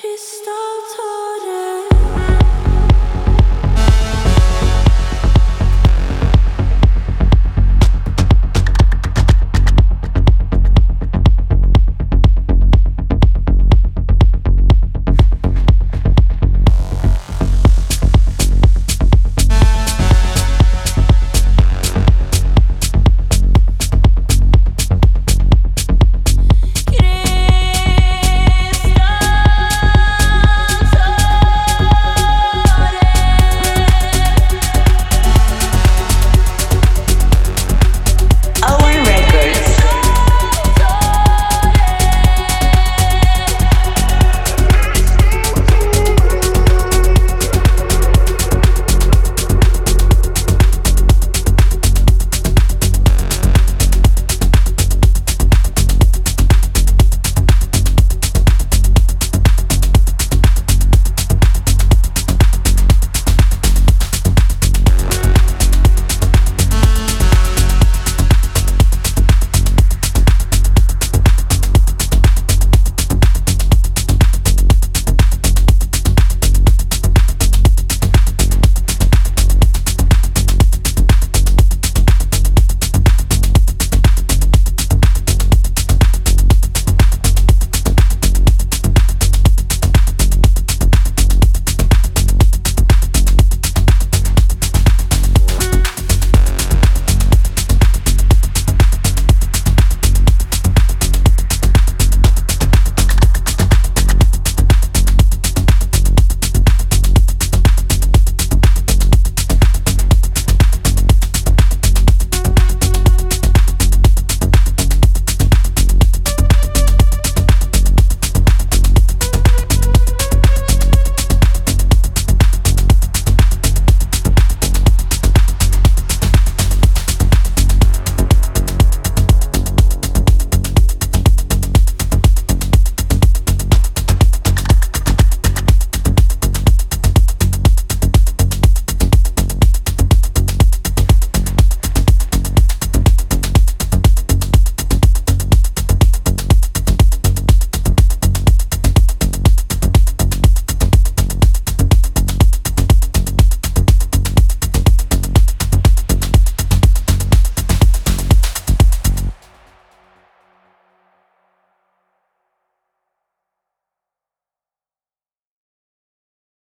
crystal tall